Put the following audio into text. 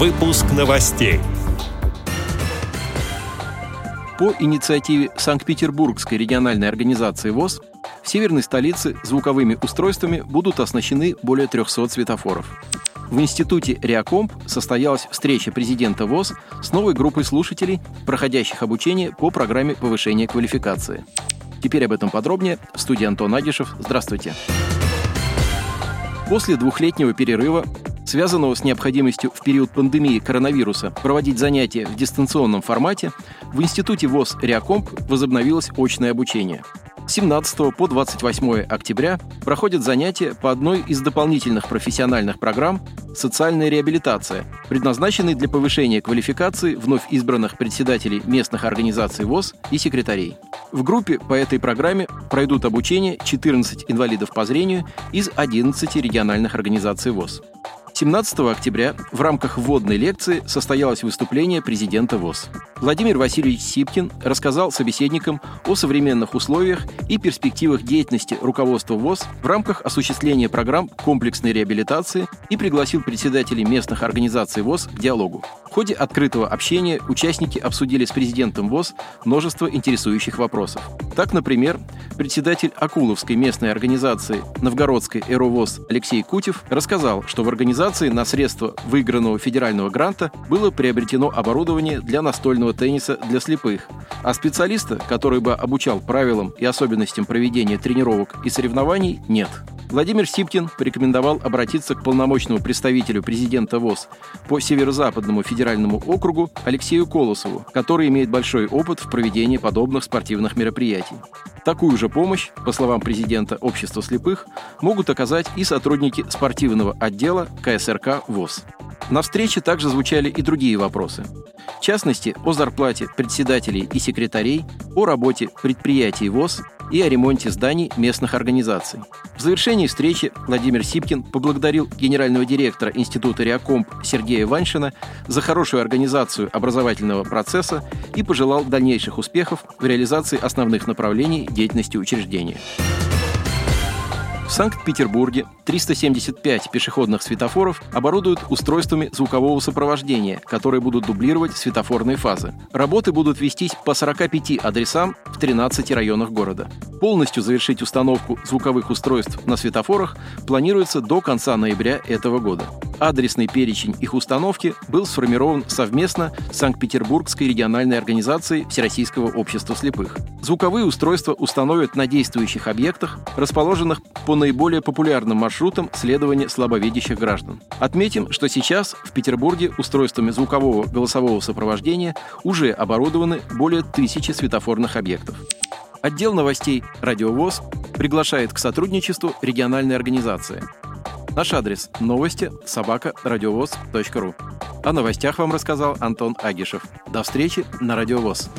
Выпуск новостей. По инициативе Санкт-Петербургской региональной организации ВОЗ в северной столице звуковыми устройствами будут оснащены более 300 светофоров. В институте Реакомп состоялась встреча президента ВОЗ с новой группой слушателей, проходящих обучение по программе повышения квалификации. Теперь об этом подробнее. В студии Антон Агишев. Здравствуйте. После двухлетнего перерыва, связанного с необходимостью в период пандемии коронавируса проводить занятия в дистанционном формате, в Институте ВОЗ Реакомп возобновилось очное обучение – 17 по 28 октября проходят занятия по одной из дополнительных профессиональных программ «Социальная реабилитация», предназначенной для повышения квалификации вновь избранных председателей местных организаций ВОЗ и секретарей. В группе по этой программе пройдут обучение 14 инвалидов по зрению из 11 региональных организаций ВОЗ. 17 октября в рамках вводной лекции состоялось выступление президента ВОЗ. Владимир Васильевич Сипкин рассказал собеседникам о современных условиях и перспективах деятельности руководства ВОЗ в рамках осуществления программ комплексной реабилитации и пригласил председателей местных организаций ВОЗ к диалогу. В ходе открытого общения участники обсудили с президентом ВОЗ множество интересующих вопросов. Так, например, председатель Акуловской местной организации Новгородской Эровоз Алексей Кутев рассказал, что в организации на средства выигранного федерального гранта было приобретено оборудование для настольного тенниса для слепых, а специалиста, который бы обучал правилам и особенностям проведения тренировок и соревнований, нет. Владимир Сипкин порекомендовал обратиться к полномочному представителю президента ВОЗ по Северо-Западному федеральному округу Алексею Колосову, который имеет большой опыт в проведении подобных спортивных мероприятий. Такую же помощь, по словам президента Общества слепых, могут оказать и сотрудники спортивного отдела КСРК ВОЗ. На встрече также звучали и другие вопросы. В частности, о зарплате председателей и секретарей, о работе предприятий ВОЗ и о ремонте зданий местных организаций. В завершении встречи Владимир Сипкин поблагодарил генерального директора Института Реакомп Сергея Ваншина за хорошую организацию образовательного процесса и пожелал дальнейших успехов в реализации основных направлений деятельности учреждения. В Санкт-Петербурге 375 пешеходных светофоров оборудуют устройствами звукового сопровождения, которые будут дублировать светофорные фазы. Работы будут вестись по 45 адресам в 13 районах города. Полностью завершить установку звуковых устройств на светофорах планируется до конца ноября этого года. Адресный перечень их установки был сформирован совместно с Санкт-Петербургской региональной организацией Всероссийского общества слепых. Звуковые устройства установят на действующих объектах, расположенных по наиболее популярным маршрутам следования слабовидящих граждан. Отметим, что сейчас в Петербурге устройствами звукового голосового сопровождения уже оборудованы более тысячи светофорных объектов. Отдел новостей «Радиовоз» приглашает к сотрудничеству региональной организации – Наш адрес – новости собака ру. О новостях вам рассказал Антон Агишев. До встречи на Радиовоз.